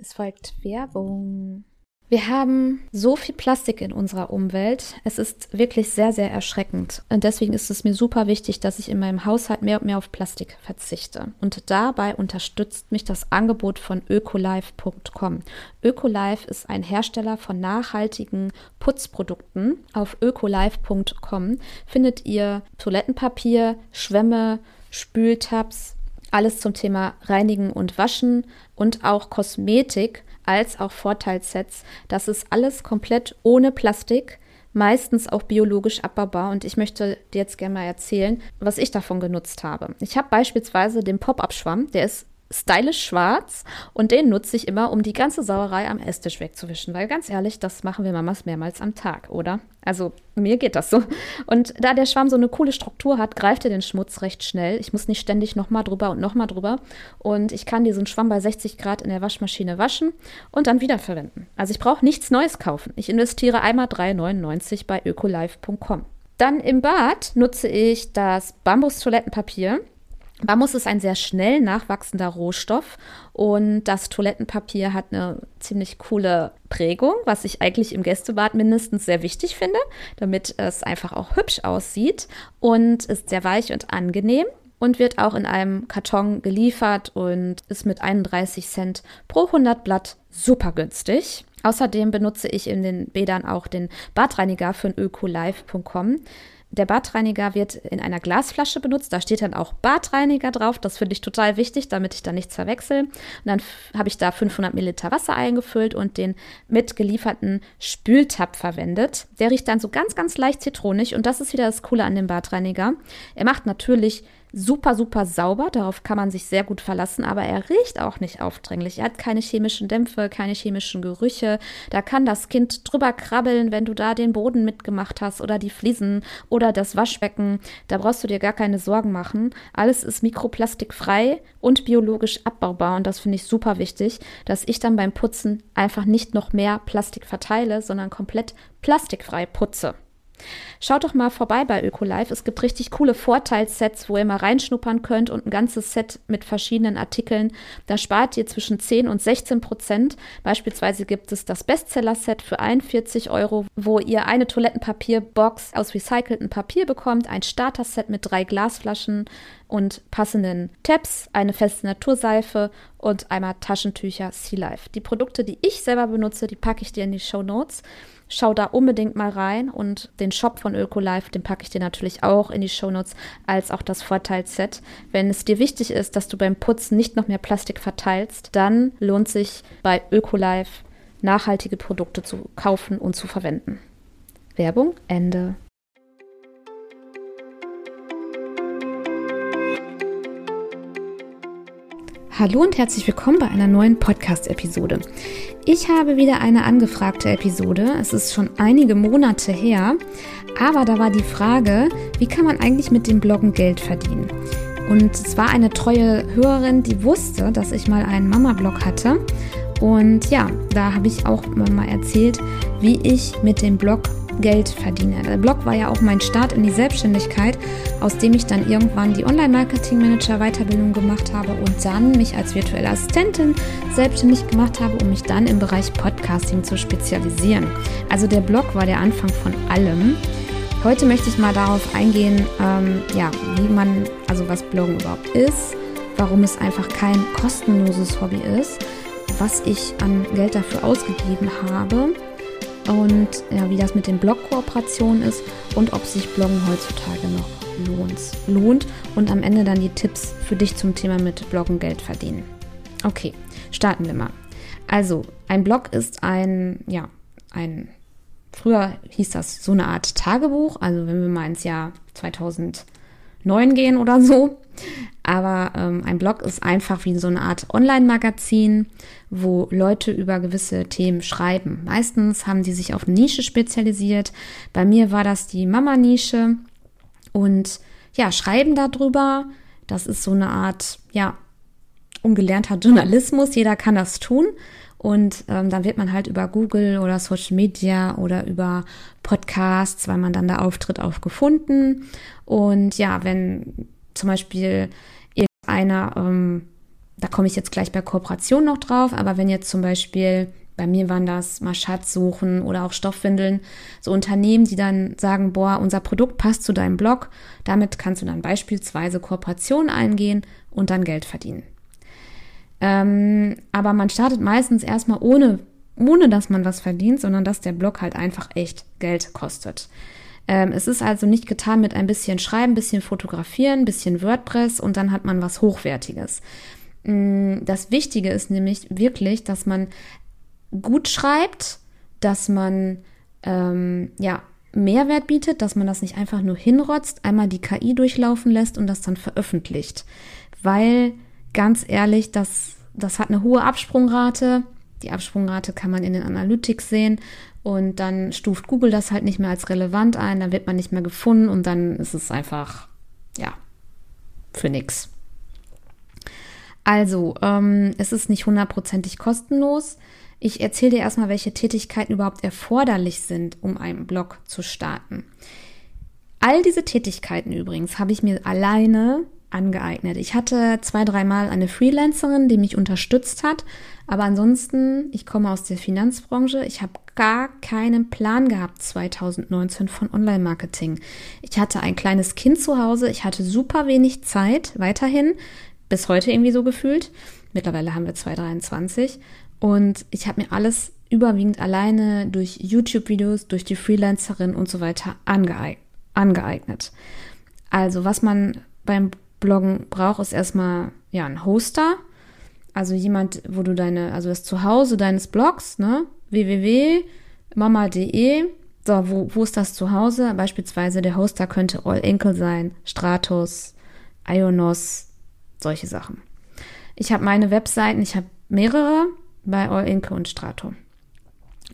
Es folgt Werbung. Wir haben so viel Plastik in unserer Umwelt. Es ist wirklich sehr, sehr erschreckend. Und deswegen ist es mir super wichtig, dass ich in meinem Haushalt mehr und mehr auf Plastik verzichte. Und dabei unterstützt mich das Angebot von ökolife.com. Ökolife ist ein Hersteller von nachhaltigen Putzprodukten. Auf ökolife.com findet ihr Toilettenpapier, Schwämme, Spültabs, alles zum Thema Reinigen und Waschen und auch Kosmetik als auch Vorteilssets. Das ist alles komplett ohne Plastik, meistens auch biologisch abbaubar. Und ich möchte dir jetzt gerne mal erzählen, was ich davon genutzt habe. Ich habe beispielsweise den Pop-Up-Schwamm, der ist stylisch schwarz und den nutze ich immer, um die ganze Sauerei am Esstisch wegzuwischen. Weil ganz ehrlich, das machen wir Mamas mehrmals am Tag, oder? Also mir geht das so. Und da der Schwamm so eine coole Struktur hat, greift er den Schmutz recht schnell. Ich muss nicht ständig nochmal drüber und nochmal drüber. Und ich kann diesen Schwamm bei 60 Grad in der Waschmaschine waschen und dann wiederverwenden. Also ich brauche nichts Neues kaufen. Ich investiere einmal 3,99 bei ökolife.com. Dann im Bad nutze ich das Bambus-Toilettenpapier. Bambus ist ein sehr schnell nachwachsender Rohstoff und das Toilettenpapier hat eine ziemlich coole Prägung, was ich eigentlich im Gästebad mindestens sehr wichtig finde, damit es einfach auch hübsch aussieht und ist sehr weich und angenehm und wird auch in einem Karton geliefert und ist mit 31 Cent pro 100 Blatt super günstig. Außerdem benutze ich in den Bädern auch den Badreiniger von ökolife.com. Der Badreiniger wird in einer Glasflasche benutzt. Da steht dann auch Badreiniger drauf. Das finde ich total wichtig, damit ich da nichts verwechsel. Und dann habe ich da 500 Milliliter Wasser eingefüllt und den mitgelieferten Spültab verwendet. Der riecht dann so ganz, ganz leicht zitronig. Und das ist wieder das Coole an dem Badreiniger. Er macht natürlich super, super sauber. Darauf kann man sich sehr gut verlassen, aber er riecht auch nicht aufdringlich. Er hat keine chemischen Dämpfe, keine chemischen Gerüche. Da kann das Kind drüber krabbeln, wenn du da den Boden mitgemacht hast oder die Fliesen oder das Waschbecken. Da brauchst du dir gar keine Sorgen machen. Alles ist mikroplastikfrei und biologisch abbaubar und das finde ich super wichtig, dass ich dann beim Putzen einfach nicht noch mehr Plastik verteile, sondern komplett plastikfrei putze. Schaut doch mal vorbei bei Ökolife. Es gibt richtig coole Vorteilssets, wo ihr mal reinschnuppern könnt und ein ganzes Set mit verschiedenen Artikeln. Da spart ihr zwischen 10 und 16 Prozent. Beispielsweise gibt es das Bestseller-Set für 41 Euro, wo ihr eine Toilettenpapierbox aus recyceltem Papier bekommt, ein Starter-Set mit drei Glasflaschen und passenden Tabs, eine feste Naturseife und einmal Taschentücher Sea Life. Die Produkte, die ich selber benutze, die packe ich dir in die Show Notes. Schau da unbedingt mal rein und den Shop von Ökolife, den packe ich dir natürlich auch in die Shownotes, als auch das Vorteilsset. Wenn es dir wichtig ist, dass du beim Putzen nicht noch mehr Plastik verteilst, dann lohnt sich bei Ökolife nachhaltige Produkte zu kaufen und zu verwenden. Werbung Ende. Hallo und herzlich willkommen bei einer neuen Podcast-Episode. Ich habe wieder eine angefragte Episode. Es ist schon einige Monate her, aber da war die Frage, wie kann man eigentlich mit dem Bloggen Geld verdienen? Und es war eine treue Hörerin, die wusste, dass ich mal einen Mama-Blog hatte. Und ja, da habe ich auch mal erzählt, wie ich mit dem Blog Geld verdiene. Der Blog war ja auch mein Start in die Selbstständigkeit, aus dem ich dann irgendwann die Online-Marketing-Manager-Weiterbildung gemacht habe und dann mich als virtuelle Assistentin selbstständig gemacht habe, um mich dann im Bereich Podcasting zu spezialisieren. Also der Blog war der Anfang von allem. Heute möchte ich mal darauf eingehen, ähm, ja, wie man, also was Bloggen überhaupt ist, warum es einfach kein kostenloses Hobby ist, was ich an Geld dafür ausgegeben habe und ja, wie das mit den Blog-Kooperationen ist und ob sich Bloggen heutzutage noch lohnt, lohnt und am Ende dann die Tipps für dich zum Thema mit Bloggen Geld verdienen. Okay, starten wir mal. Also, ein Blog ist ein, ja, ein, früher hieß das so eine Art Tagebuch, also wenn wir mal ins Jahr 2009 gehen oder so, aber ähm, ein Blog ist einfach wie so eine Art Online-Magazin, wo Leute über gewisse Themen schreiben. Meistens haben die sich auf eine Nische spezialisiert. Bei mir war das die Mama-Nische. Und ja, schreiben darüber. Das ist so eine Art, ja, ungelernter Journalismus. Jeder kann das tun. Und ähm, dann wird man halt über Google oder Social Media oder über Podcasts, weil man dann da auftritt, aufgefunden. Und ja, wenn zum Beispiel irgendeiner ähm, da komme ich jetzt gleich bei Kooperation noch drauf, aber wenn jetzt zum Beispiel bei mir waren das mal Schatzsuchen oder auch Stoffwindeln, so Unternehmen, die dann sagen, boah, unser Produkt passt zu deinem Blog, damit kannst du dann beispielsweise Kooperationen eingehen und dann Geld verdienen. Ähm, aber man startet meistens erstmal ohne, ohne dass man was verdient, sondern dass der Blog halt einfach echt Geld kostet. Ähm, es ist also nicht getan mit ein bisschen Schreiben, bisschen Fotografieren, bisschen WordPress und dann hat man was Hochwertiges. Mm, das Wichtige ist nämlich wirklich, dass man gut schreibt, dass man ähm, ja Mehrwert bietet, dass man das nicht einfach nur hinrotzt, einmal die KI durchlaufen lässt und das dann veröffentlicht. Weil, ganz ehrlich, das, das hat eine hohe Absprungrate. Die Absprungrate kann man in den Analytics sehen und dann stuft Google das halt nicht mehr als relevant ein, dann wird man nicht mehr gefunden und dann ist es einfach, ja, für nix. Also, ähm, es ist nicht hundertprozentig kostenlos. Ich erzähle dir erstmal, welche Tätigkeiten überhaupt erforderlich sind, um einen Blog zu starten. All diese Tätigkeiten übrigens habe ich mir alleine angeeignet. Ich hatte zwei, dreimal eine Freelancerin, die mich unterstützt hat, aber ansonsten, ich komme aus der Finanzbranche, ich habe gar keinen Plan gehabt 2019 von Online-Marketing. Ich hatte ein kleines Kind zu Hause, ich hatte super wenig Zeit, weiterhin, bis heute irgendwie so gefühlt. Mittlerweile haben wir 2023 und ich habe mir alles überwiegend alleine durch YouTube-Videos, durch die Freelancerin und so weiter angeeignet. Also was man beim Bloggen braucht, ist erstmal ja ein Hoster, also jemand, wo du deine, also das Zuhause deines Blogs, ne, www.mama.de. So, wo, wo ist das Zuhause? Beispielsweise der Hoster könnte All Inkle sein, Stratos, Ionos, solche Sachen. Ich habe meine Webseiten, ich habe mehrere bei All Inke und Strato.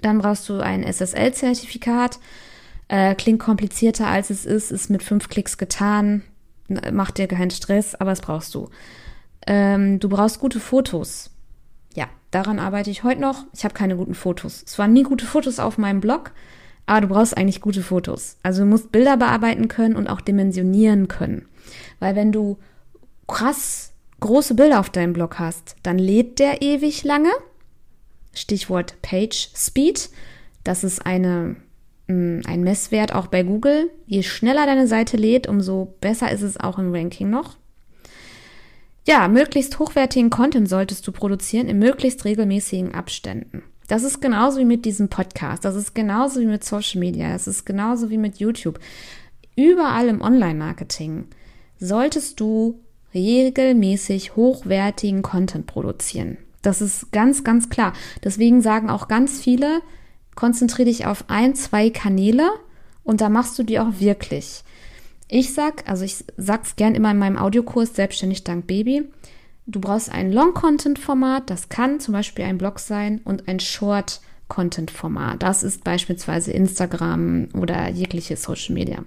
Dann brauchst du ein SSL-Zertifikat. Äh, klingt komplizierter als es ist, ist mit fünf Klicks getan, macht dir keinen Stress, aber es brauchst du. Ähm, du brauchst gute Fotos. Ja, daran arbeite ich heute noch. Ich habe keine guten Fotos. Es waren nie gute Fotos auf meinem Blog, aber du brauchst eigentlich gute Fotos. Also du musst Bilder bearbeiten können und auch dimensionieren können. Weil wenn du krass große Bilder auf deinem Blog hast, dann lädt der ewig lange Stichwort Page Speed. Das ist eine, ein Messwert auch bei Google. Je schneller deine Seite lädt, umso besser ist es auch im Ranking noch. Ja, möglichst hochwertigen Content solltest du produzieren in möglichst regelmäßigen Abständen. Das ist genauso wie mit diesem Podcast. Das ist genauso wie mit Social Media. Das ist genauso wie mit YouTube. Überall im Online-Marketing solltest du regelmäßig hochwertigen Content produzieren. Das ist ganz, ganz klar. Deswegen sagen auch ganz viele, konzentriere dich auf ein, zwei Kanäle und da machst du die auch wirklich. Ich sag, also ich sag's gern immer in meinem Audiokurs Selbstständig dank Baby. Du brauchst ein Long-Content-Format, das kann zum Beispiel ein Blog sein und ein Short-Content-Format. Das ist beispielsweise Instagram oder jegliche Social Media.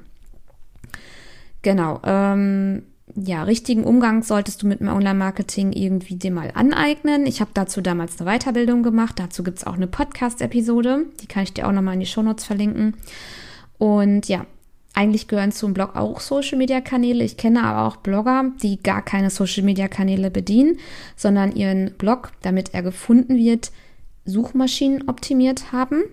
Genau. Ähm, ja, richtigen Umgang solltest du mit dem Online-Marketing irgendwie dir mal aneignen. Ich habe dazu damals eine Weiterbildung gemacht. Dazu gibt es auch eine Podcast-Episode. Die kann ich dir auch nochmal in die Shownotes verlinken. Und ja, eigentlich gehören zum Blog auch Social-Media-Kanäle. Ich kenne aber auch Blogger, die gar keine Social-Media-Kanäle bedienen, sondern ihren Blog, damit er gefunden wird, Suchmaschinen optimiert haben.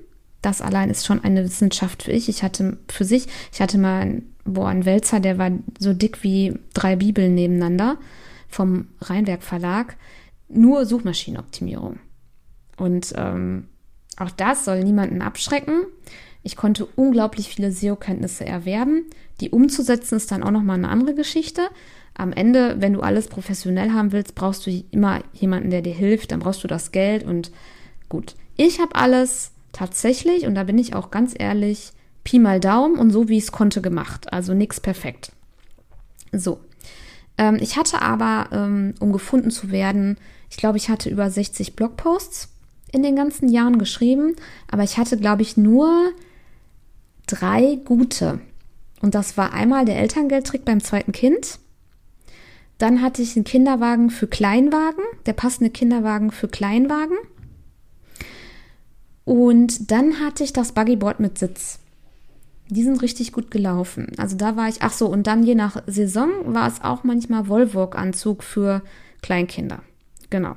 Das allein ist schon eine Wissenschaft für ich. Ich hatte für sich, ich hatte mal boah, ein Wälzer, der war so dick wie drei Bibeln nebeneinander vom Rheinwerk Verlag. Nur Suchmaschinenoptimierung. Und ähm, auch das soll niemanden abschrecken. Ich konnte unglaublich viele SEO-Kenntnisse erwerben. Die umzusetzen ist dann auch nochmal eine andere Geschichte. Am Ende, wenn du alles professionell haben willst, brauchst du immer jemanden, der dir hilft. Dann brauchst du das Geld und gut. Ich habe alles tatsächlich, und da bin ich auch ganz ehrlich, Pi mal Daumen und so wie ich es konnte gemacht. Also nichts perfekt. So. Ähm, ich hatte aber, ähm, um gefunden zu werden, ich glaube, ich hatte über 60 Blogposts in den ganzen Jahren geschrieben, aber ich hatte, glaube ich, nur drei gute. Und das war einmal der Elterngeldtrick beim zweiten Kind. Dann hatte ich einen Kinderwagen für Kleinwagen, der passende Kinderwagen für Kleinwagen. Und dann hatte ich das Buggyboard mit Sitz. Die sind richtig gut gelaufen. Also da war ich, ach so, und dann je nach Saison war es auch manchmal Wollwalk-Anzug für Kleinkinder. Genau.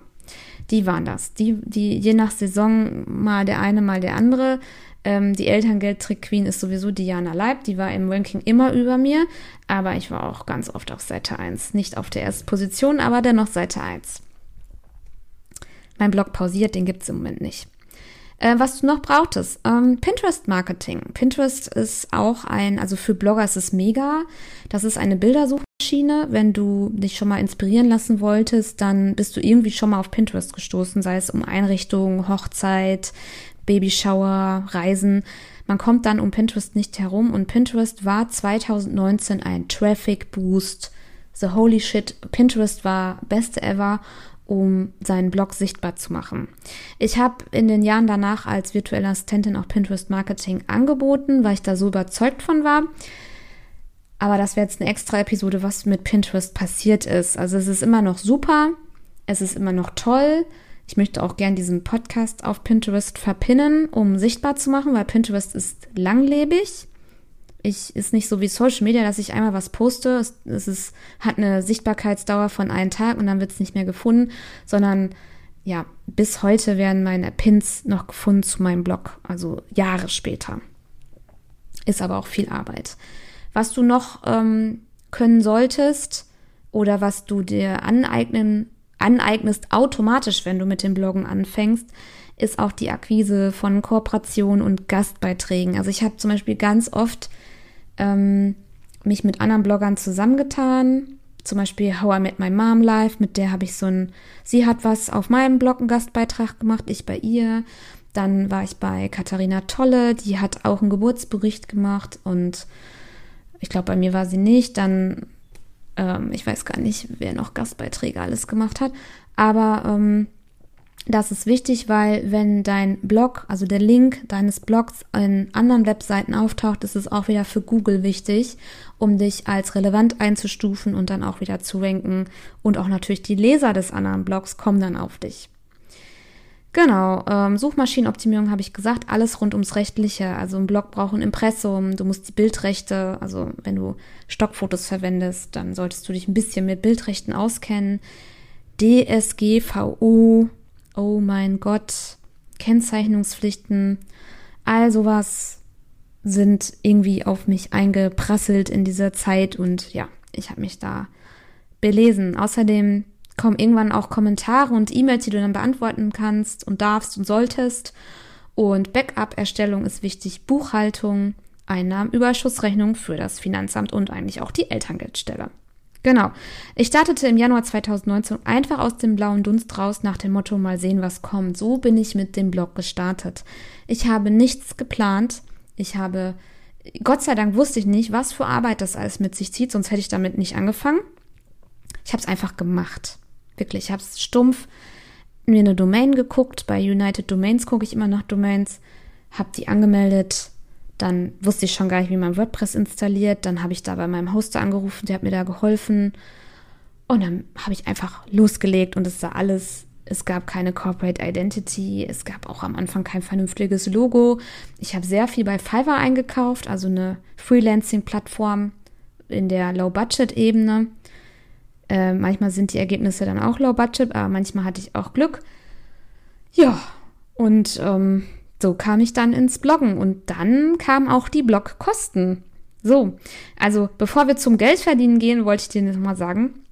Die waren das. Die, die je nach Saison mal der eine, mal der andere. Ähm, die Elterngeld-Trick-Queen ist sowieso Diana Leib. Die war im Ranking immer über mir. Aber ich war auch ganz oft auf Seite 1. Nicht auf der ersten Position, aber dennoch Seite 1. Mein Blog pausiert, den gibt es im Moment nicht. Äh, was du noch brauchtest, ähm, Pinterest Marketing. Pinterest ist auch ein, also für Blogger ist es mega. Das ist eine Bildersuchmaschine. Wenn du dich schon mal inspirieren lassen wolltest, dann bist du irgendwie schon mal auf Pinterest gestoßen, sei es um Einrichtung, Hochzeit, Babyshower, Reisen. Man kommt dann um Pinterest nicht herum und Pinterest war 2019 ein Traffic Boost. The holy shit, Pinterest war beste ever um seinen Blog sichtbar zu machen. Ich habe in den Jahren danach als virtuelle Assistentin auch Pinterest Marketing angeboten, weil ich da so überzeugt von war. Aber das wäre jetzt eine extra Episode, was mit Pinterest passiert ist. Also es ist immer noch super, es ist immer noch toll. Ich möchte auch gern diesen Podcast auf Pinterest verpinnen, um sichtbar zu machen, weil Pinterest ist langlebig ich ist nicht so wie Social Media, dass ich einmal was poste. Es, es ist, hat eine Sichtbarkeitsdauer von einem Tag und dann wird es nicht mehr gefunden, sondern ja, bis heute werden meine Pins noch gefunden zu meinem Blog, also Jahre später. Ist aber auch viel Arbeit. Was du noch ähm, können solltest oder was du dir aneignen, aneignest automatisch, wenn du mit dem Bloggen anfängst, ist auch die Akquise von Kooperationen und Gastbeiträgen. Also ich habe zum Beispiel ganz oft ähm, mich mit anderen Bloggern zusammengetan. Zum Beispiel How I Met My Mom Live, mit der habe ich so ein, sie hat was auf meinem Blog einen Gastbeitrag gemacht, ich bei ihr. Dann war ich bei Katharina Tolle, die hat auch einen Geburtsbericht gemacht und ich glaube, bei mir war sie nicht. Dann, ähm, ich weiß gar nicht, wer noch Gastbeiträge alles gemacht hat. Aber ähm, das ist wichtig, weil wenn dein Blog, also der Link deines Blogs in anderen Webseiten auftaucht, ist es auch wieder für Google wichtig, um dich als relevant einzustufen und dann auch wieder zu ranken. Und auch natürlich die Leser des anderen Blogs kommen dann auf dich. Genau, ähm, Suchmaschinenoptimierung habe ich gesagt, alles rund ums Rechtliche. Also ein Blog braucht ein Impressum, du musst die Bildrechte, also wenn du Stockfotos verwendest, dann solltest du dich ein bisschen mit Bildrechten auskennen. DSGVO, oh mein Gott, Kennzeichnungspflichten, all sowas sind irgendwie auf mich eingeprasselt in dieser Zeit und ja, ich habe mich da belesen. Außerdem kommen irgendwann auch Kommentare und E-Mails, die du dann beantworten kannst und darfst und solltest. Und Backup-Erstellung ist wichtig, Buchhaltung, Einnahmenüberschussrechnung für das Finanzamt und eigentlich auch die Elterngeldstelle. Genau. Ich startete im Januar 2019 einfach aus dem blauen Dunst raus nach dem Motto mal sehen, was kommt. So bin ich mit dem Blog gestartet. Ich habe nichts geplant. Ich habe, Gott sei Dank wusste ich nicht, was für Arbeit das alles mit sich zieht, sonst hätte ich damit nicht angefangen. Ich habe es einfach gemacht. Wirklich, ich habe es stumpf mir eine Domain geguckt. Bei United Domains gucke ich immer nach Domains, habe die angemeldet, dann wusste ich schon gar nicht, wie man WordPress installiert. Dann habe ich da bei meinem Hoster angerufen, der hat mir da geholfen. Und dann habe ich einfach losgelegt und es sah alles, es gab keine Corporate Identity, es gab auch am Anfang kein vernünftiges Logo. Ich habe sehr viel bei Fiverr eingekauft, also eine Freelancing-Plattform in der Low-Budget-Ebene. Äh, manchmal sind die Ergebnisse dann auch Low-Budget, aber manchmal hatte ich auch Glück. Ja, und ähm, so kam ich dann ins Bloggen und dann kamen auch die Blogkosten. So, also bevor wir zum Geldverdienen gehen, wollte ich dir nochmal sagen,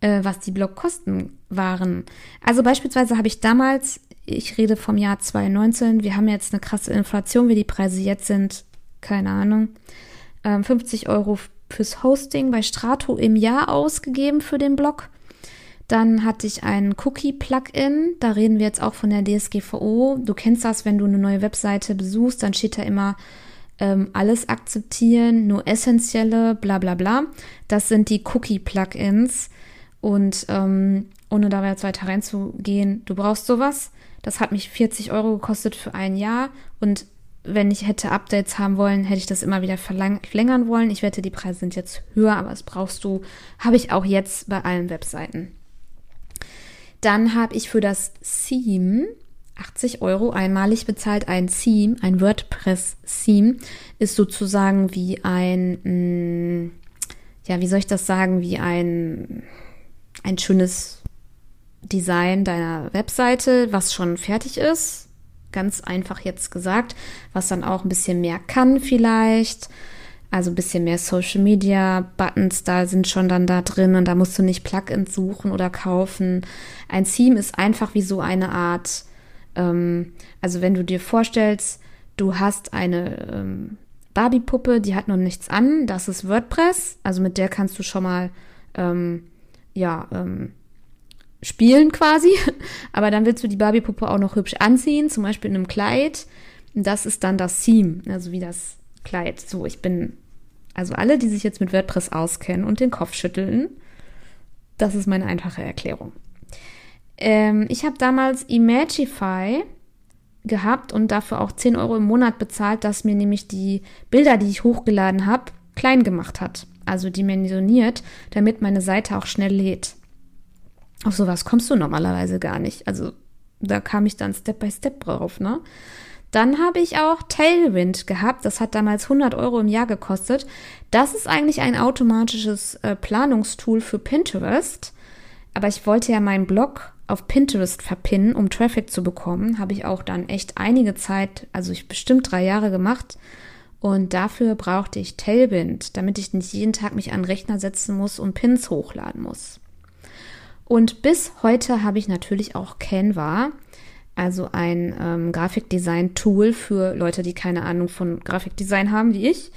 äh, was die Blogkosten waren. Also beispielsweise habe ich damals, ich rede vom Jahr 2019, wir haben jetzt eine krasse Inflation, wie die Preise jetzt sind, keine Ahnung, äh, 50 Euro fürs Hosting bei Strato im Jahr ausgegeben für den Blog. Dann hatte ich ein Cookie-Plugin. Da reden wir jetzt auch von der DSGVO. Du kennst das, wenn du eine neue Webseite besuchst, dann steht da immer ähm, alles akzeptieren, nur essentielle, bla bla bla. Das sind die Cookie-Plugins. Und ähm, ohne da jetzt weiter reinzugehen, du brauchst sowas. Das hat mich 40 Euro gekostet für ein Jahr. Und wenn ich hätte Updates haben wollen, hätte ich das immer wieder verlängern wollen. Ich wette, die Preise sind jetzt höher, aber das brauchst du, habe ich auch jetzt bei allen Webseiten. Dann habe ich für das Theme 80 Euro einmalig bezahlt. Ein Theme, ein WordPress-Theme, ist sozusagen wie ein, mm, ja, wie soll ich das sagen, wie ein, ein schönes Design deiner Webseite, was schon fertig ist. Ganz einfach jetzt gesagt, was dann auch ein bisschen mehr kann vielleicht. Also ein bisschen mehr Social Media Buttons, da sind schon dann da drin und da musst du nicht Plugins suchen oder kaufen. Ein Theme ist einfach wie so eine Art, ähm, also wenn du dir vorstellst, du hast eine ähm, Barbie-Puppe, die hat noch nichts an, das ist WordPress, also mit der kannst du schon mal, ähm, ja, ähm, spielen quasi. Aber dann willst du die Barbie-Puppe auch noch hübsch anziehen, zum Beispiel in einem Kleid. Das ist dann das Theme, also wie das Kleid. So, ich bin, also alle, die sich jetzt mit WordPress auskennen und den Kopf schütteln, das ist meine einfache Erklärung. Ähm, ich habe damals Imagify gehabt und dafür auch 10 Euro im Monat bezahlt, dass mir nämlich die Bilder, die ich hochgeladen habe, klein gemacht hat. Also dimensioniert, damit meine Seite auch schnell lädt. Auf sowas kommst du normalerweise gar nicht. Also da kam ich dann Step by Step drauf, ne? Dann habe ich auch Tailwind gehabt. Das hat damals 100 Euro im Jahr gekostet. Das ist eigentlich ein automatisches äh, Planungstool für Pinterest. Aber ich wollte ja meinen Blog auf Pinterest verpinnen, um Traffic zu bekommen. Habe ich auch dann echt einige Zeit, also ich bestimmt drei Jahre gemacht. Und dafür brauchte ich Tailwind, damit ich nicht jeden Tag mich an den Rechner setzen muss und Pins hochladen muss. Und bis heute habe ich natürlich auch Canva, also ein ähm, Grafikdesign-Tool für Leute, die keine Ahnung von Grafikdesign haben, wie ich.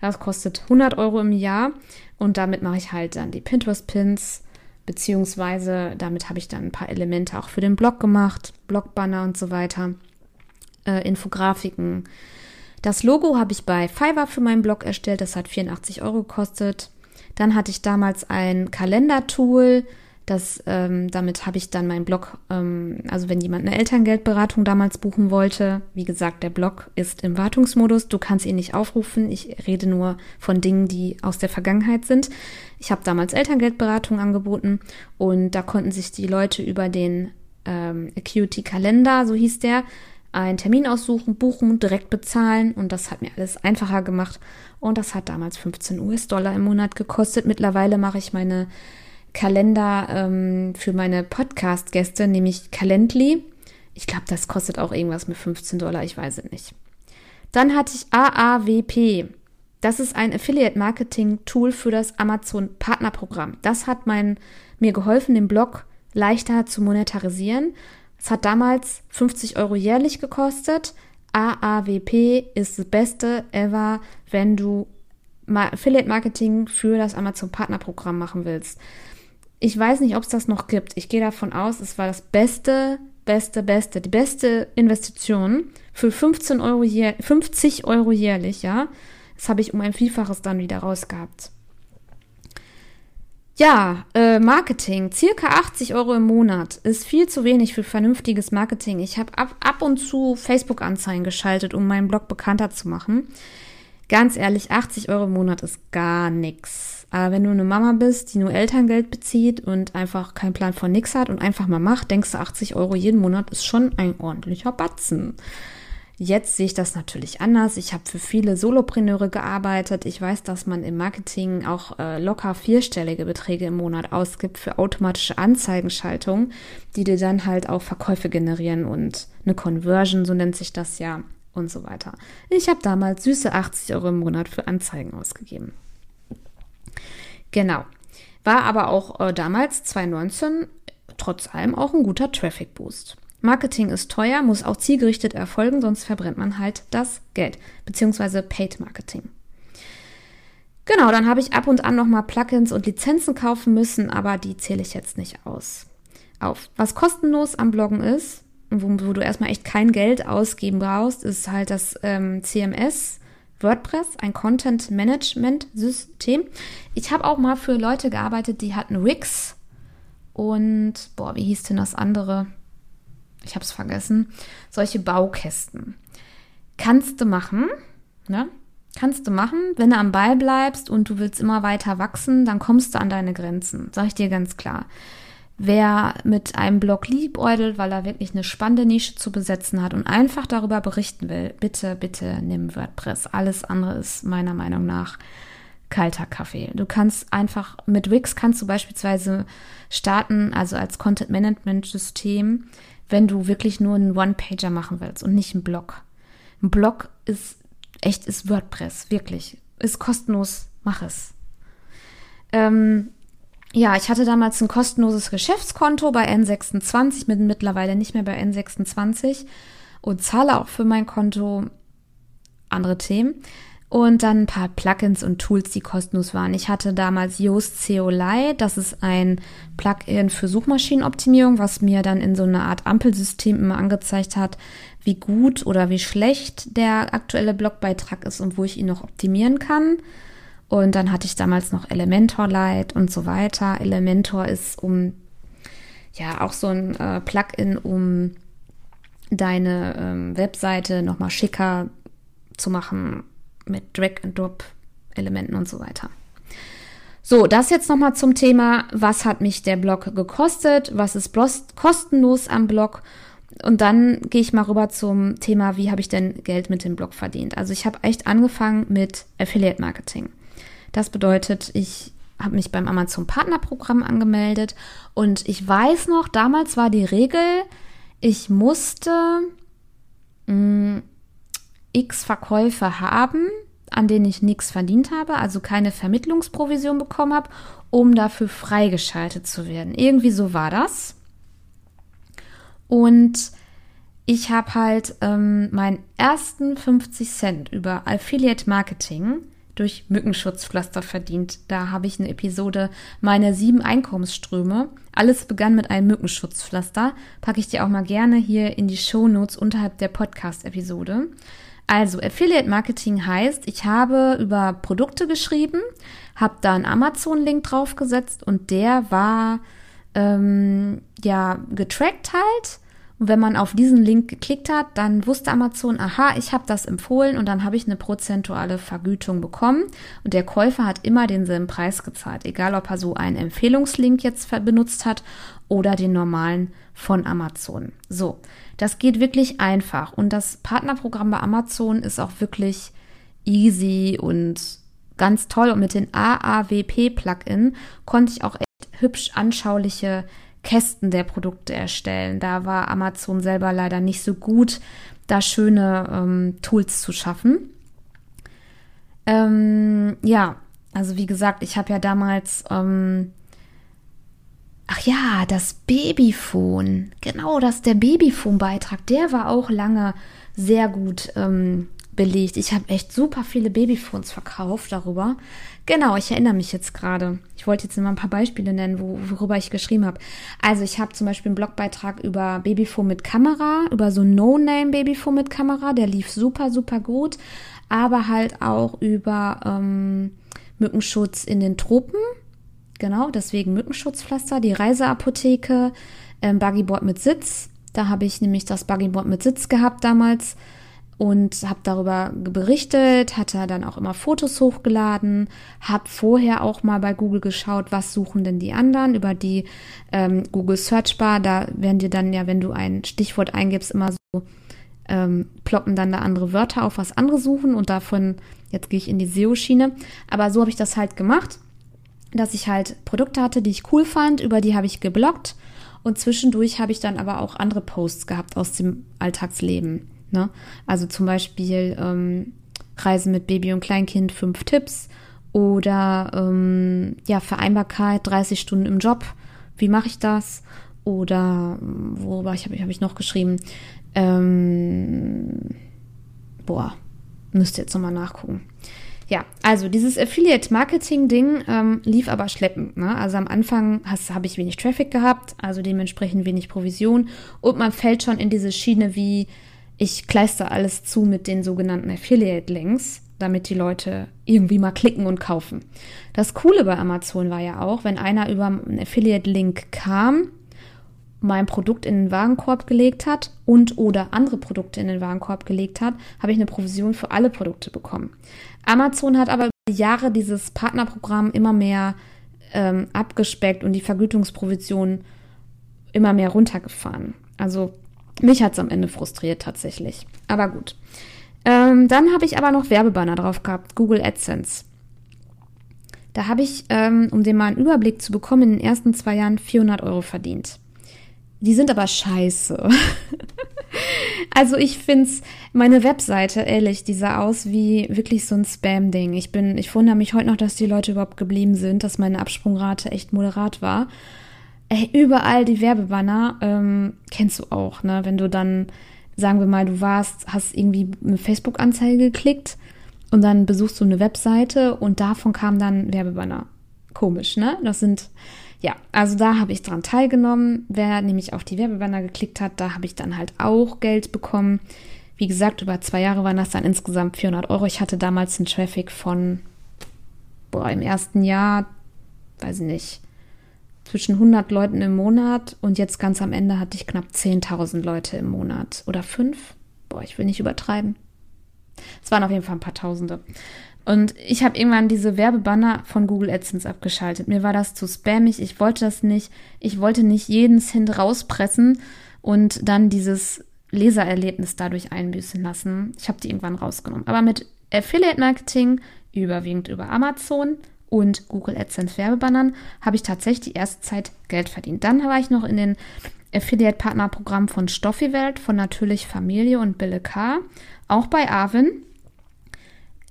Das kostet 100 Euro im Jahr und damit mache ich halt dann die Pinterest-Pins, beziehungsweise damit habe ich dann ein paar Elemente auch für den Blog gemacht, Blogbanner und so weiter, äh, Infografiken. Das Logo habe ich bei Fiverr für meinen Blog erstellt, das hat 84 Euro gekostet. Dann hatte ich damals ein Kalendertool, das, ähm, damit habe ich dann meinen Blog, ähm, also wenn jemand eine Elterngeldberatung damals buchen wollte, wie gesagt, der Blog ist im Wartungsmodus, du kannst ihn nicht aufrufen, ich rede nur von Dingen, die aus der Vergangenheit sind. Ich habe damals Elterngeldberatung angeboten und da konnten sich die Leute über den ähm, Acuity Kalender, so hieß der, einen Termin aussuchen, buchen, direkt bezahlen und das hat mir alles einfacher gemacht und das hat damals 15 US-Dollar im Monat gekostet. Mittlerweile mache ich meine Kalender ähm, für meine Podcast-Gäste, nämlich Calendly. Ich glaube, das kostet auch irgendwas mit 15 Dollar, ich weiß es nicht. Dann hatte ich AAWP. Das ist ein Affiliate-Marketing-Tool für das Amazon-Partnerprogramm. Das hat mein, mir geholfen, den Blog leichter zu monetarisieren. Es hat damals 50 Euro jährlich gekostet. AAWP ist das Beste ever, wenn du Affiliate-Marketing für das Amazon-Partnerprogramm machen willst. Ich weiß nicht, ob es das noch gibt. Ich gehe davon aus, es war das beste, beste, beste, die beste Investition für 15 Euro jähr 50 Euro jährlich, ja. Das habe ich um ein Vielfaches dann wieder rausgehabt. Ja, äh, Marketing. Circa 80 Euro im Monat ist viel zu wenig für vernünftiges Marketing. Ich habe ab, ab und zu Facebook-Anzeigen geschaltet, um meinen Blog bekannter zu machen. Ganz ehrlich, 80 Euro im Monat ist gar nichts. Aber wenn du eine Mama bist, die nur Elterngeld bezieht und einfach keinen Plan von nix hat und einfach mal macht, denkst du, 80 Euro jeden Monat ist schon ein ordentlicher Batzen. Jetzt sehe ich das natürlich anders. Ich habe für viele Solopreneure gearbeitet. Ich weiß, dass man im Marketing auch äh, locker vierstellige Beträge im Monat ausgibt für automatische Anzeigenschaltung, die dir dann halt auch Verkäufe generieren und eine Conversion, so nennt sich das ja und so weiter. Ich habe damals süße 80 Euro im Monat für Anzeigen ausgegeben. Genau. War aber auch äh, damals, 2019, trotz allem auch ein guter Traffic Boost. Marketing ist teuer, muss auch zielgerichtet erfolgen, sonst verbrennt man halt das Geld. Beziehungsweise Paid Marketing. Genau, dann habe ich ab und an nochmal Plugins und Lizenzen kaufen müssen, aber die zähle ich jetzt nicht aus. Auf. Was kostenlos am Bloggen ist, wo, wo du erstmal echt kein Geld ausgeben brauchst, ist halt das ähm, CMS WordPress, ein Content Management System. Ich habe auch mal für Leute gearbeitet, die hatten Wix und, boah, wie hieß denn das andere? Ich habe es vergessen. Solche Baukästen. Kannst du machen, ne? Kannst du machen, wenn du am Ball bleibst und du willst immer weiter wachsen, dann kommst du an deine Grenzen, sag ich dir ganz klar. Wer mit einem Blog liebäugelt, weil er wirklich eine spannende Nische zu besetzen hat und einfach darüber berichten will, bitte, bitte nimm WordPress. Alles andere ist meiner Meinung nach kalter Kaffee. Du kannst einfach mit Wix kannst du beispielsweise starten, also als Content Management System, wenn du wirklich nur einen One-Pager machen willst und nicht einen Blog. Ein Blog ist echt ist WordPress, wirklich. Ist kostenlos, mach es. Ähm, ja, ich hatte damals ein kostenloses Geschäftskonto bei N26, bin mittlerweile nicht mehr bei N26 und zahle auch für mein Konto andere Themen. Und dann ein paar Plugins und Tools, die kostenlos waren. Ich hatte damals Yoast CO Lite, das ist ein Plugin für Suchmaschinenoptimierung, was mir dann in so eine Art Ampelsystem immer angezeigt hat, wie gut oder wie schlecht der aktuelle Blogbeitrag ist und wo ich ihn noch optimieren kann. Und dann hatte ich damals noch Elementor Lite und so weiter. Elementor ist um, ja, auch so ein äh, Plugin, um deine ähm, Webseite nochmal schicker zu machen mit Drag-and-Drop-Elementen und so weiter. So, das jetzt nochmal zum Thema, was hat mich der Blog gekostet, was ist kostenlos am Blog und dann gehe ich mal rüber zum Thema, wie habe ich denn Geld mit dem Blog verdient. Also ich habe echt angefangen mit Affiliate Marketing. Das bedeutet, ich habe mich beim Amazon Partnerprogramm angemeldet und ich weiß noch, damals war die Regel, ich musste mh, mm, x Verkäufe haben, an denen ich nichts verdient habe, also keine Vermittlungsprovision bekommen habe, um dafür freigeschaltet zu werden. Irgendwie so war das. Und ich habe halt ähm, meinen ersten 50 Cent über Affiliate Marketing durch Mückenschutzpflaster verdient. Da habe ich eine Episode meine sieben Einkommensströme. Alles begann mit einem Mückenschutzpflaster. Packe ich dir auch mal gerne hier in die Show Notes unterhalb der Podcast-Episode. Also Affiliate Marketing heißt, ich habe über Produkte geschrieben, habe da einen Amazon-Link draufgesetzt und der war ähm, ja getrackt halt und wenn man auf diesen Link geklickt hat, dann wusste Amazon, aha, ich habe das empfohlen und dann habe ich eine prozentuale Vergütung bekommen. Und der Käufer hat immer denselben Preis gezahlt, egal ob er so einen Empfehlungslink jetzt benutzt hat oder den normalen von Amazon. So, das geht wirklich einfach. Und das Partnerprogramm bei Amazon ist auch wirklich easy und ganz toll. Und mit den AAWP-Plugin konnte ich auch echt hübsch anschauliche Kästen der Produkte erstellen. Da war Amazon selber leider nicht so gut, da schöne ähm, Tools zu schaffen. Ähm, ja, also wie gesagt, ich habe ja damals, ähm, ach ja, das Babyphone, genau das, der Babyphone-Beitrag, der war auch lange sehr gut ähm, belegt. Ich habe echt super viele Babyphones verkauft darüber. Genau, ich erinnere mich jetzt gerade. Ich wollte jetzt mal ein paar Beispiele nennen, wo, worüber ich geschrieben habe. Also ich habe zum Beispiel einen Blogbeitrag über Babyphone mit Kamera, über so No-Name Babyphone mit Kamera, der lief super, super gut. Aber halt auch über ähm, Mückenschutz in den Tropen. Genau, deswegen Mückenschutzpflaster, die Reiseapotheke, ähm, Buggyboard mit Sitz. Da habe ich nämlich das Buggyboard mit Sitz gehabt damals und habe darüber berichtet, hatte dann auch immer Fotos hochgeladen, habe vorher auch mal bei Google geschaut, was suchen denn die anderen über die ähm, Google Search Bar. Da werden dir dann ja, wenn du ein Stichwort eingibst, immer so ähm, ploppen dann da andere Wörter auf, was andere suchen und davon, jetzt gehe ich in die SEO-Schiene, aber so habe ich das halt gemacht, dass ich halt Produkte hatte, die ich cool fand, über die habe ich geblockt und zwischendurch habe ich dann aber auch andere Posts gehabt aus dem Alltagsleben. Ne? Also zum Beispiel ähm, Reisen mit Baby und Kleinkind, fünf Tipps oder ähm, ja, Vereinbarkeit, 30 Stunden im Job, wie mache ich das? Oder worüber ich habe hab ich noch geschrieben? Ähm, boah, müsst ihr jetzt nochmal nachgucken. Ja, also dieses Affiliate-Marketing-Ding ähm, lief aber schleppend. Ne? Also am Anfang habe ich wenig Traffic gehabt, also dementsprechend wenig Provision und man fällt schon in diese Schiene wie, ich kleister alles zu mit den sogenannten Affiliate-Links, damit die Leute irgendwie mal klicken und kaufen. Das Coole bei Amazon war ja auch, wenn einer über einen Affiliate-Link kam, mein Produkt in den Warenkorb gelegt hat und oder andere Produkte in den Warenkorb gelegt hat, habe ich eine Provision für alle Produkte bekommen. Amazon hat aber über Jahre dieses Partnerprogramm immer mehr ähm, abgespeckt und die Vergütungsprovision immer mehr runtergefahren. Also mich hat es am Ende frustriert tatsächlich. Aber gut. Ähm, dann habe ich aber noch Werbebanner drauf gehabt, Google AdSense. Da habe ich, ähm, um dem mal einen Überblick zu bekommen, in den ersten zwei Jahren 400 Euro verdient. Die sind aber scheiße. also ich finde es, meine Webseite, ehrlich, die sah aus wie wirklich so ein Spam-Ding. Ich bin, ich wundere mich heute noch, dass die Leute überhaupt geblieben sind, dass meine Absprungrate echt moderat war. Ey, überall die Werbebanner, ähm, kennst du auch, ne? Wenn du dann, sagen wir mal, du warst, hast irgendwie eine Facebook-Anzeige geklickt und dann besuchst du eine Webseite und davon kam dann Werbebanner. Komisch, ne? Das sind, ja, also da habe ich dran teilgenommen. Wer nämlich auf die Werbebanner geklickt hat, da habe ich dann halt auch Geld bekommen. Wie gesagt, über zwei Jahre waren das dann insgesamt 400 Euro. Ich hatte damals einen Traffic von, boah, im ersten Jahr, weiß ich nicht, zwischen 100 Leuten im Monat und jetzt ganz am Ende hatte ich knapp 10.000 Leute im Monat. Oder fünf? Boah, ich will nicht übertreiben. Es waren auf jeden Fall ein paar Tausende. Und ich habe irgendwann diese Werbebanner von Google AdSense abgeschaltet. Mir war das zu spammig. Ich wollte das nicht. Ich wollte nicht jeden Cent rauspressen und dann dieses Lesererlebnis dadurch einbüßen lassen. Ich habe die irgendwann rausgenommen. Aber mit Affiliate Marketing, überwiegend über Amazon und Google AdSense Werbebannern, habe ich tatsächlich die erste Zeit Geld verdient. Dann war ich noch in den Affiliate Partner Programm von Stoffi-Welt, von Natürlich Familie und Bille K. Auch bei Arvin.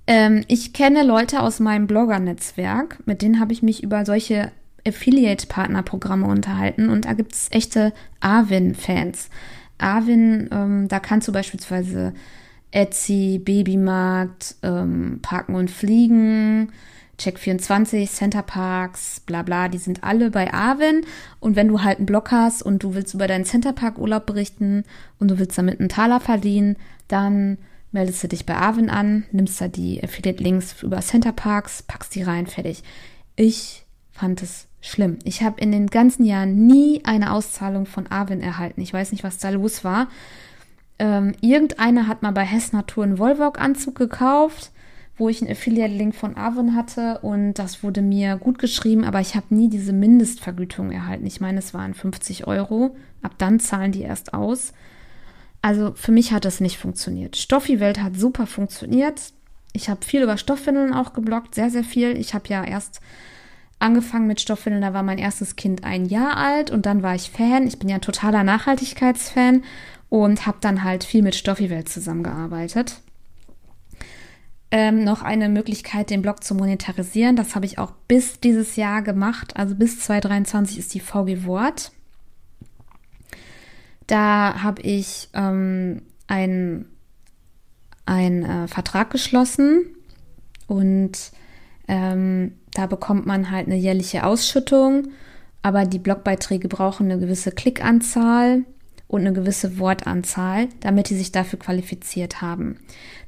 Ähm, ich kenne Leute aus meinem Blogger-Netzwerk, mit denen habe ich mich über solche Affiliate-Partner-Programme unterhalten und da gibt es echte Arvin-Fans. Arvin, ähm, da kannst du beispielsweise Etsy, Babymarkt, ähm, Parken und Fliegen, Check24, Center Parks, bla bla, die sind alle bei Arvin. Und wenn du halt einen Blog hast und du willst über deinen Centerpark Urlaub berichten und du willst damit einen Taler verdienen, dann meldest du dich bei Arvin an, nimmst da die Affiliate-Links über Centerparks, packst die rein, fertig. Ich fand es schlimm. Ich habe in den ganzen Jahren nie eine Auszahlung von Arvin erhalten. Ich weiß nicht, was da los war. Ähm, irgendeiner hat mal bei Hess Natur einen Volvox-Anzug gekauft wo ich einen Affiliate-Link von Avon hatte und das wurde mir gut geschrieben, aber ich habe nie diese Mindestvergütung erhalten. Ich meine, es waren 50 Euro. Ab dann zahlen die erst aus. Also für mich hat das nicht funktioniert. Stoffi-Welt hat super funktioniert. Ich habe viel über Stoffwindeln auch geblockt, sehr, sehr viel. Ich habe ja erst angefangen mit Stoffwindeln, da war mein erstes Kind ein Jahr alt und dann war ich Fan. Ich bin ja ein totaler Nachhaltigkeitsfan und habe dann halt viel mit Stoffi-Welt zusammengearbeitet ähm, noch eine Möglichkeit, den Blog zu monetarisieren. Das habe ich auch bis dieses Jahr gemacht. Also bis 2023 ist die VG Wort. Da habe ich ähm, einen äh, Vertrag geschlossen und ähm, da bekommt man halt eine jährliche Ausschüttung, aber die Blogbeiträge brauchen eine gewisse Klickanzahl und eine gewisse Wortanzahl, damit die sich dafür qualifiziert haben.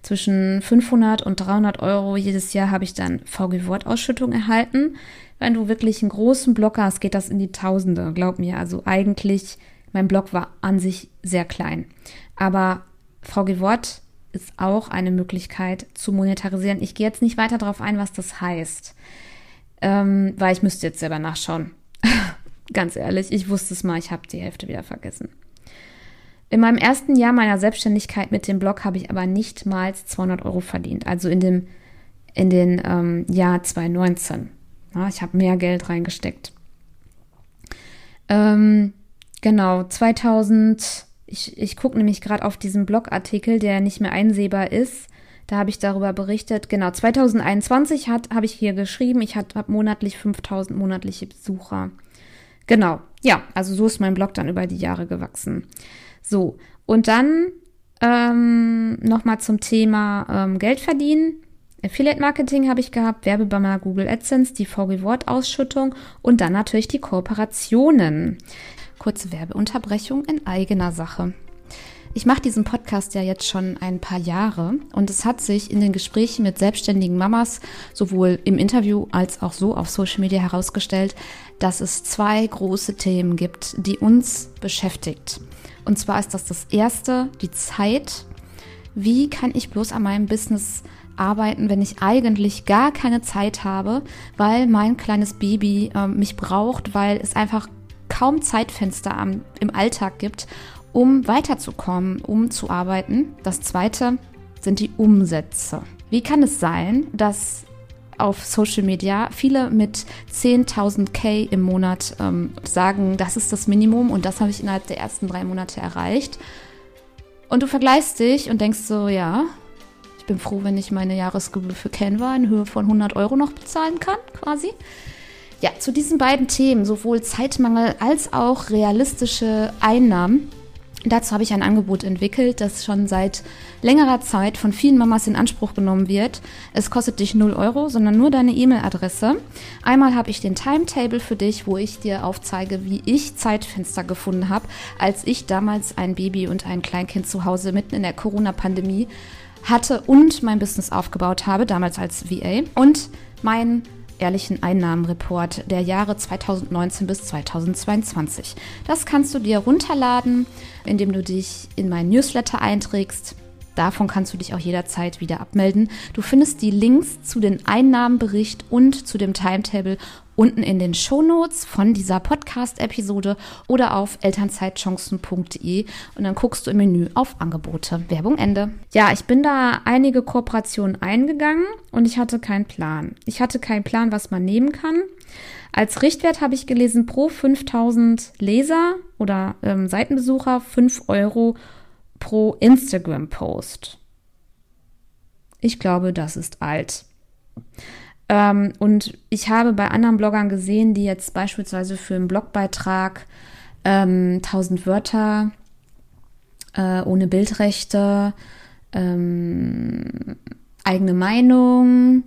Zwischen 500 und 300 Euro jedes Jahr habe ich dann VG-Wortausschüttung erhalten. Wenn du wirklich einen großen Blog hast, geht das in die Tausende, glaub mir. Also eigentlich, mein Blog war an sich sehr klein. Aber VG Wort ist auch eine Möglichkeit zu monetarisieren. Ich gehe jetzt nicht weiter darauf ein, was das heißt, ähm, weil ich müsste jetzt selber nachschauen. Ganz ehrlich, ich wusste es mal, ich habe die Hälfte wieder vergessen. In meinem ersten Jahr meiner Selbstständigkeit mit dem Blog habe ich aber nicht mal 200 Euro verdient, also in dem in den ähm, Jahr 2019. Ja, ich habe mehr Geld reingesteckt. Ähm, genau, 2000, ich, ich gucke nämlich gerade auf diesen Blogartikel, der nicht mehr einsehbar ist. Da habe ich darüber berichtet. Genau, 2021 habe ich hier geschrieben, ich habe hab monatlich 5000 monatliche Besucher. Genau, ja, also so ist mein Blog dann über die Jahre gewachsen. So, und dann ähm, nochmal zum Thema ähm, Geld verdienen. Affiliate Marketing habe ich gehabt, Werbebanner Google AdSense, die VG Wort Ausschüttung und dann natürlich die Kooperationen. Kurze Werbeunterbrechung in eigener Sache. Ich mache diesen Podcast ja jetzt schon ein paar Jahre und es hat sich in den Gesprächen mit selbstständigen Mamas sowohl im Interview als auch so auf Social Media herausgestellt, dass es zwei große Themen gibt, die uns beschäftigt. Und zwar ist das das erste, die Zeit. Wie kann ich bloß an meinem Business arbeiten, wenn ich eigentlich gar keine Zeit habe, weil mein kleines Baby äh, mich braucht, weil es einfach kaum Zeitfenster am, im Alltag gibt, um weiterzukommen, um zu arbeiten. Das zweite sind die Umsätze. Wie kann es sein, dass auf Social Media. Viele mit 10.000 K im Monat ähm, sagen, das ist das Minimum und das habe ich innerhalb der ersten drei Monate erreicht. Und du vergleichst dich und denkst so, ja, ich bin froh, wenn ich meine Jahresgebühr für Canva in Höhe von 100 Euro noch bezahlen kann, quasi. Ja, zu diesen beiden Themen, sowohl Zeitmangel als auch realistische Einnahmen, Dazu habe ich ein Angebot entwickelt, das schon seit längerer Zeit von vielen Mamas in Anspruch genommen wird. Es kostet dich 0 Euro, sondern nur deine E-Mail-Adresse. Einmal habe ich den Timetable für dich, wo ich dir aufzeige, wie ich Zeitfenster gefunden habe, als ich damals ein Baby und ein Kleinkind zu Hause mitten in der Corona-Pandemie hatte und mein Business aufgebaut habe, damals als VA. Und mein ehrlichen Einnahmenreport der Jahre 2019 bis 2022. Das kannst du dir runterladen, indem du dich in meinen Newsletter einträgst. Davon kannst du dich auch jederzeit wieder abmelden. Du findest die Links zu den Einnahmenbericht und zu dem Timetable unten in den Shownotes von dieser Podcast-Episode oder auf elternzeitchancen.de und dann guckst du im Menü auf Angebote. Werbung Ende. Ja, ich bin da einige Kooperationen eingegangen und ich hatte keinen Plan. Ich hatte keinen Plan, was man nehmen kann. Als Richtwert habe ich gelesen, pro 5000 Leser oder ähm, Seitenbesucher 5 Euro pro Instagram-Post. Ich glaube, das ist alt. Ähm, und ich habe bei anderen Bloggern gesehen, die jetzt beispielsweise für einen Blogbeitrag ähm, 1000 Wörter äh, ohne Bildrechte, ähm, eigene Meinung,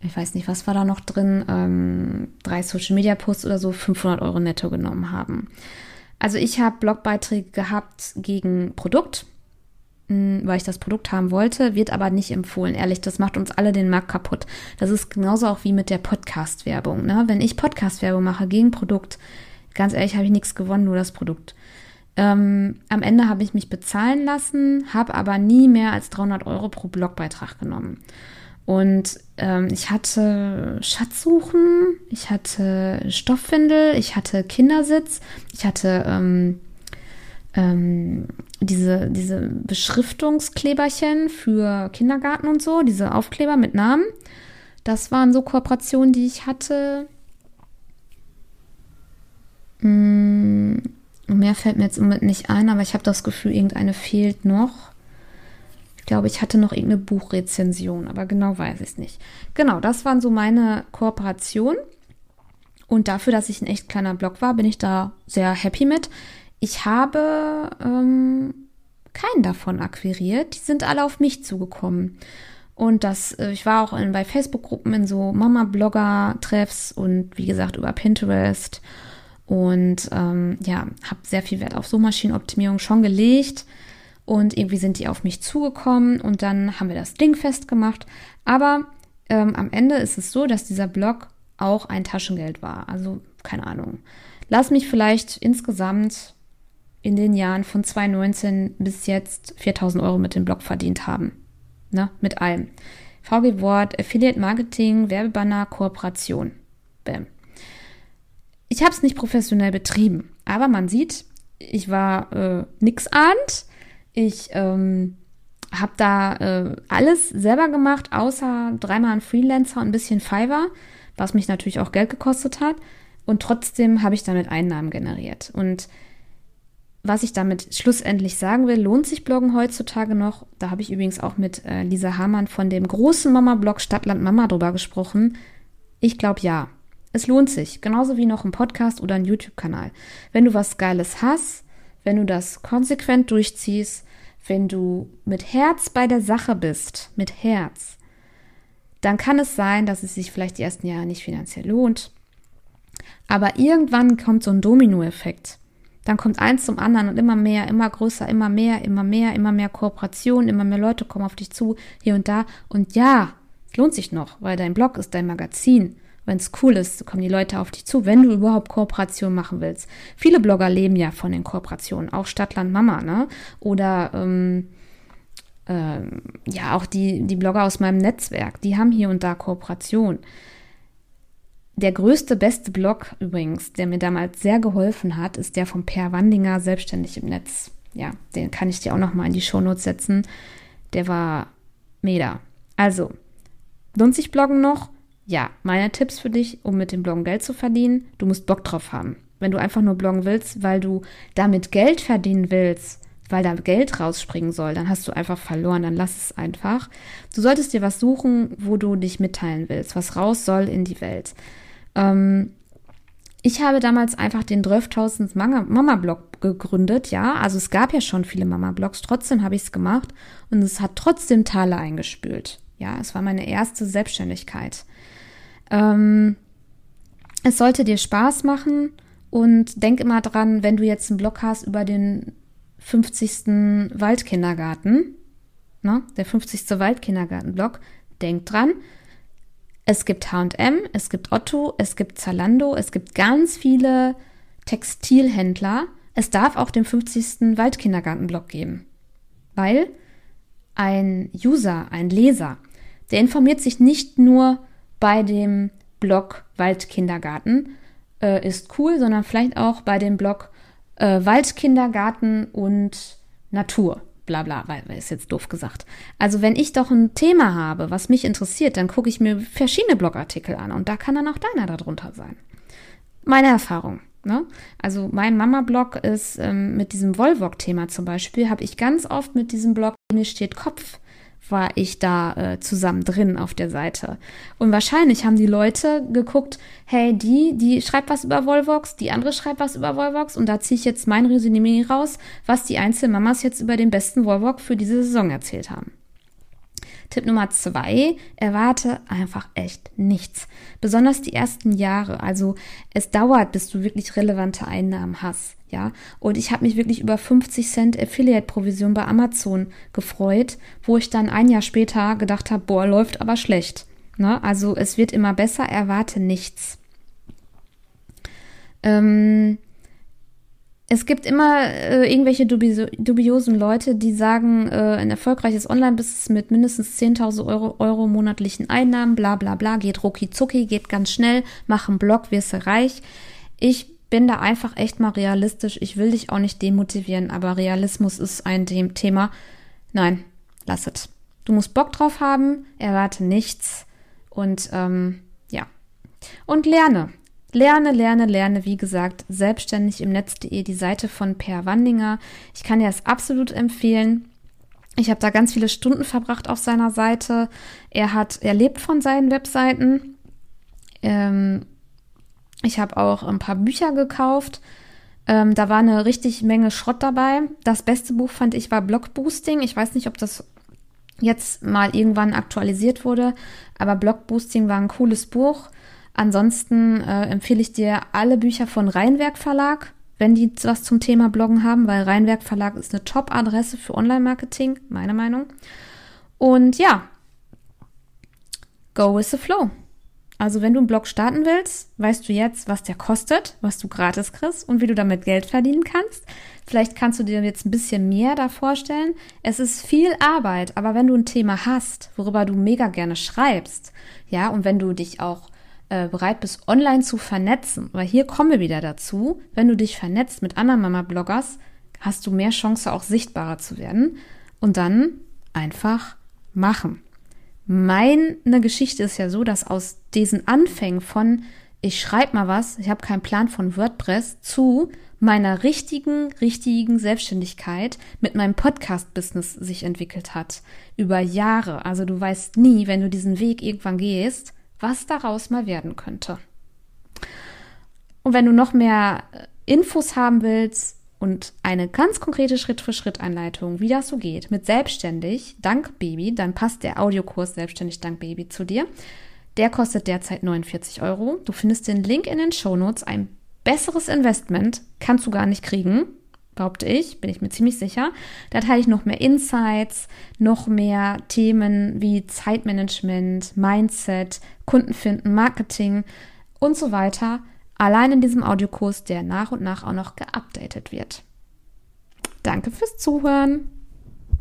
ich weiß nicht, was war da noch drin, ähm, drei Social Media Posts oder so, 500 Euro netto genommen haben. Also ich habe Blogbeiträge gehabt gegen Produkt, weil ich das Produkt haben wollte, wird aber nicht empfohlen. Ehrlich, das macht uns alle den Markt kaputt. Das ist genauso auch wie mit der Podcast-Werbung. Ne? Wenn ich Podcast-Werbung mache gegen Produkt, ganz ehrlich, habe ich nichts gewonnen, nur das Produkt. Ähm, am Ende habe ich mich bezahlen lassen, habe aber nie mehr als 300 Euro pro Blogbeitrag genommen. Und ähm, ich hatte Schatzsuchen, ich hatte Stoffwindel, ich hatte Kindersitz, ich hatte ähm, ähm, diese, diese Beschriftungskleberchen für Kindergarten und so, diese Aufkleber mit Namen. Das waren so Kooperationen, die ich hatte. Mm, mehr fällt mir jetzt nicht ein, aber ich habe das Gefühl, irgendeine fehlt noch. Glaube, ich hatte noch irgendeine Buchrezension, aber genau weiß ich es nicht. Genau, das waren so meine Kooperationen. Und dafür, dass ich ein echt kleiner Blog war, bin ich da sehr happy mit. Ich habe ähm, keinen davon akquiriert. Die sind alle auf mich zugekommen. Und das, äh, ich war auch in, bei Facebook-Gruppen in so Mama-Blogger-Treffs und wie gesagt über Pinterest. Und ähm, ja, habe sehr viel Wert auf Suchmaschinenoptimierung schon gelegt. Und irgendwie sind die auf mich zugekommen und dann haben wir das Ding festgemacht. Aber ähm, am Ende ist es so, dass dieser Blog auch ein Taschengeld war. Also keine Ahnung. Lass mich vielleicht insgesamt in den Jahren von 2019 bis jetzt 4000 Euro mit dem Blog verdient haben. Ne? Mit allem. VG Wort, Affiliate Marketing, Werbebanner, Kooperation. Bam. Ich habe es nicht professionell betrieben, aber man sieht, ich war äh, nix ahnt. Ich ähm, habe da äh, alles selber gemacht, außer dreimal ein Freelancer und ein bisschen Fiverr, was mich natürlich auch Geld gekostet hat. Und trotzdem habe ich damit Einnahmen generiert. Und was ich damit schlussendlich sagen will, lohnt sich Bloggen heutzutage noch? Da habe ich übrigens auch mit äh, Lisa Hamann von dem großen Mama-Blog Stadtland Mama drüber gesprochen. Ich glaube ja. Es lohnt sich, genauso wie noch ein Podcast oder ein YouTube-Kanal. Wenn du was Geiles hast, wenn du das konsequent durchziehst, wenn du mit Herz bei der Sache bist, mit Herz, dann kann es sein, dass es sich vielleicht die ersten Jahre nicht finanziell lohnt. Aber irgendwann kommt so ein Dominoeffekt dann kommt eins zum anderen und immer mehr, immer größer, immer mehr, immer mehr, immer mehr Kooperation, immer mehr Leute kommen auf dich zu, hier und da. Und ja, es lohnt sich noch, weil dein Blog ist dein Magazin. Wenn es cool ist, kommen die Leute auf dich zu, wenn du überhaupt Kooperation machen willst. Viele Blogger leben ja von den Kooperationen, auch Stadtland Mama, ne? Oder ähm, ähm, ja, auch die, die Blogger aus meinem Netzwerk, die haben hier und da Kooperation der größte, beste Blog übrigens, der mir damals sehr geholfen hat, ist der von Per Wandinger, Selbstständig im Netz. Ja, den kann ich dir auch noch mal in die Shownotes setzen. Der war mega. Also, lohnt sich Bloggen noch? Ja, meine Tipps für dich, um mit dem Bloggen Geld zu verdienen, du musst Bock drauf haben. Wenn du einfach nur bloggen willst, weil du damit Geld verdienen willst, weil da Geld rausspringen soll, dann hast du einfach verloren, dann lass es einfach. Du solltest dir was suchen, wo du dich mitteilen willst, was raus soll in die Welt. Ähm, ich habe damals einfach den 12.000 Mama-Blog gegründet, ja. Also es gab ja schon viele Mama-Blogs, trotzdem habe ich es gemacht und es hat trotzdem Tale eingespült. Ja, es war meine erste Selbstständigkeit. Ähm, es sollte dir Spaß machen und denk immer dran, wenn du jetzt einen Blog hast über den 50. Waldkindergarten, ne, der 50. Waldkindergarten-Blog, denk dran, es gibt HM, es gibt Otto, es gibt Zalando, es gibt ganz viele Textilhändler. Es darf auch den 50. Waldkindergarten-Blog geben. Weil ein User, ein Leser, der informiert sich nicht nur bei dem Blog Waldkindergarten, äh, ist cool, sondern vielleicht auch bei dem Blog äh, Waldkindergarten und Natur. Bla bla, weil ist jetzt doof gesagt. Also wenn ich doch ein Thema habe, was mich interessiert, dann gucke ich mir verschiedene Blogartikel an und da kann dann auch deiner darunter sein. Meine Erfahrung. Ne? Also mein Mama-Blog ist ähm, mit diesem Volvok-Thema zum Beispiel, habe ich ganz oft mit diesem Blog, mir steht Kopf, war ich da äh, zusammen drin auf der Seite. Und wahrscheinlich haben die Leute geguckt, hey, die, die schreibt was über Volvox, die andere schreibt was über Volvox und da ziehe ich jetzt mein Resümee raus, was die einzelnen Mamas jetzt über den besten Volvox für diese Saison erzählt haben. Tipp Nummer zwei, erwarte einfach echt nichts. Besonders die ersten Jahre. Also es dauert, bis du wirklich relevante Einnahmen hast. Ja, und ich habe mich wirklich über 50 Cent Affiliate-Provision bei Amazon gefreut, wo ich dann ein Jahr später gedacht habe, boah, läuft aber schlecht. Ne? Also es wird immer besser, erwarte nichts. Ähm, es gibt immer äh, irgendwelche dubi dubiosen Leute, die sagen, äh, ein erfolgreiches Online-Business mit mindestens 10.000 Euro, Euro monatlichen Einnahmen, bla bla bla, geht rucki zucki, geht ganz schnell, mach einen Blog, wirst du reich. Ich bin da einfach echt mal realistisch. Ich will dich auch nicht demotivieren, aber Realismus ist ein Thema. Nein, lass es. Du musst Bock drauf haben, erwarte nichts und ähm, ja. Und lerne. Lerne, lerne, lerne, wie gesagt, selbstständig im Netz.de, die Seite von Per Wandinger. Ich kann dir das absolut empfehlen. Ich habe da ganz viele Stunden verbracht auf seiner Seite. Er hat, er lebt von seinen Webseiten. Ähm, ich habe auch ein paar Bücher gekauft. Ähm, da war eine richtig Menge Schrott dabei. Das beste Buch fand ich war Blogboosting. Ich weiß nicht, ob das jetzt mal irgendwann aktualisiert wurde, aber Blogboosting war ein cooles Buch. Ansonsten äh, empfehle ich dir alle Bücher von Rheinwerk Verlag, wenn die was zum Thema Bloggen haben, weil Rheinwerk Verlag ist eine Top-Adresse für Online-Marketing, meine Meinung. Und ja, go with the flow. Also wenn du einen Blog starten willst, weißt du jetzt, was der kostet, was du gratis kriegst und wie du damit Geld verdienen kannst. Vielleicht kannst du dir jetzt ein bisschen mehr da vorstellen. Es ist viel Arbeit, aber wenn du ein Thema hast, worüber du mega gerne schreibst, ja, und wenn du dich auch äh, bereit bist, online zu vernetzen, weil hier kommen wir wieder dazu, wenn du dich vernetzt mit anderen Mama-Bloggers, hast du mehr Chance, auch sichtbarer zu werden und dann einfach machen. Meine Geschichte ist ja so, dass aus diesen Anfängen von ich schreibe mal was, ich habe keinen Plan von WordPress, zu meiner richtigen, richtigen Selbstständigkeit mit meinem Podcast-Business sich entwickelt hat. Über Jahre. Also du weißt nie, wenn du diesen Weg irgendwann gehst, was daraus mal werden könnte. Und wenn du noch mehr äh, Infos haben willst und eine ganz konkrete Schritt-für-Schritt-Anleitung, wie das so geht, mit Selbstständig dank Baby, dann passt der Audiokurs Selbstständig dank Baby zu dir. Der kostet derzeit 49 Euro. Du findest den Link in den Show Notes. Ein besseres Investment kannst du gar nicht kriegen behaupte ich, bin ich mir ziemlich sicher. Da teile ich noch mehr Insights, noch mehr Themen wie Zeitmanagement, Mindset, Kundenfinden, Marketing und so weiter. Allein in diesem Audiokurs, der nach und nach auch noch geupdatet wird. Danke fürs Zuhören.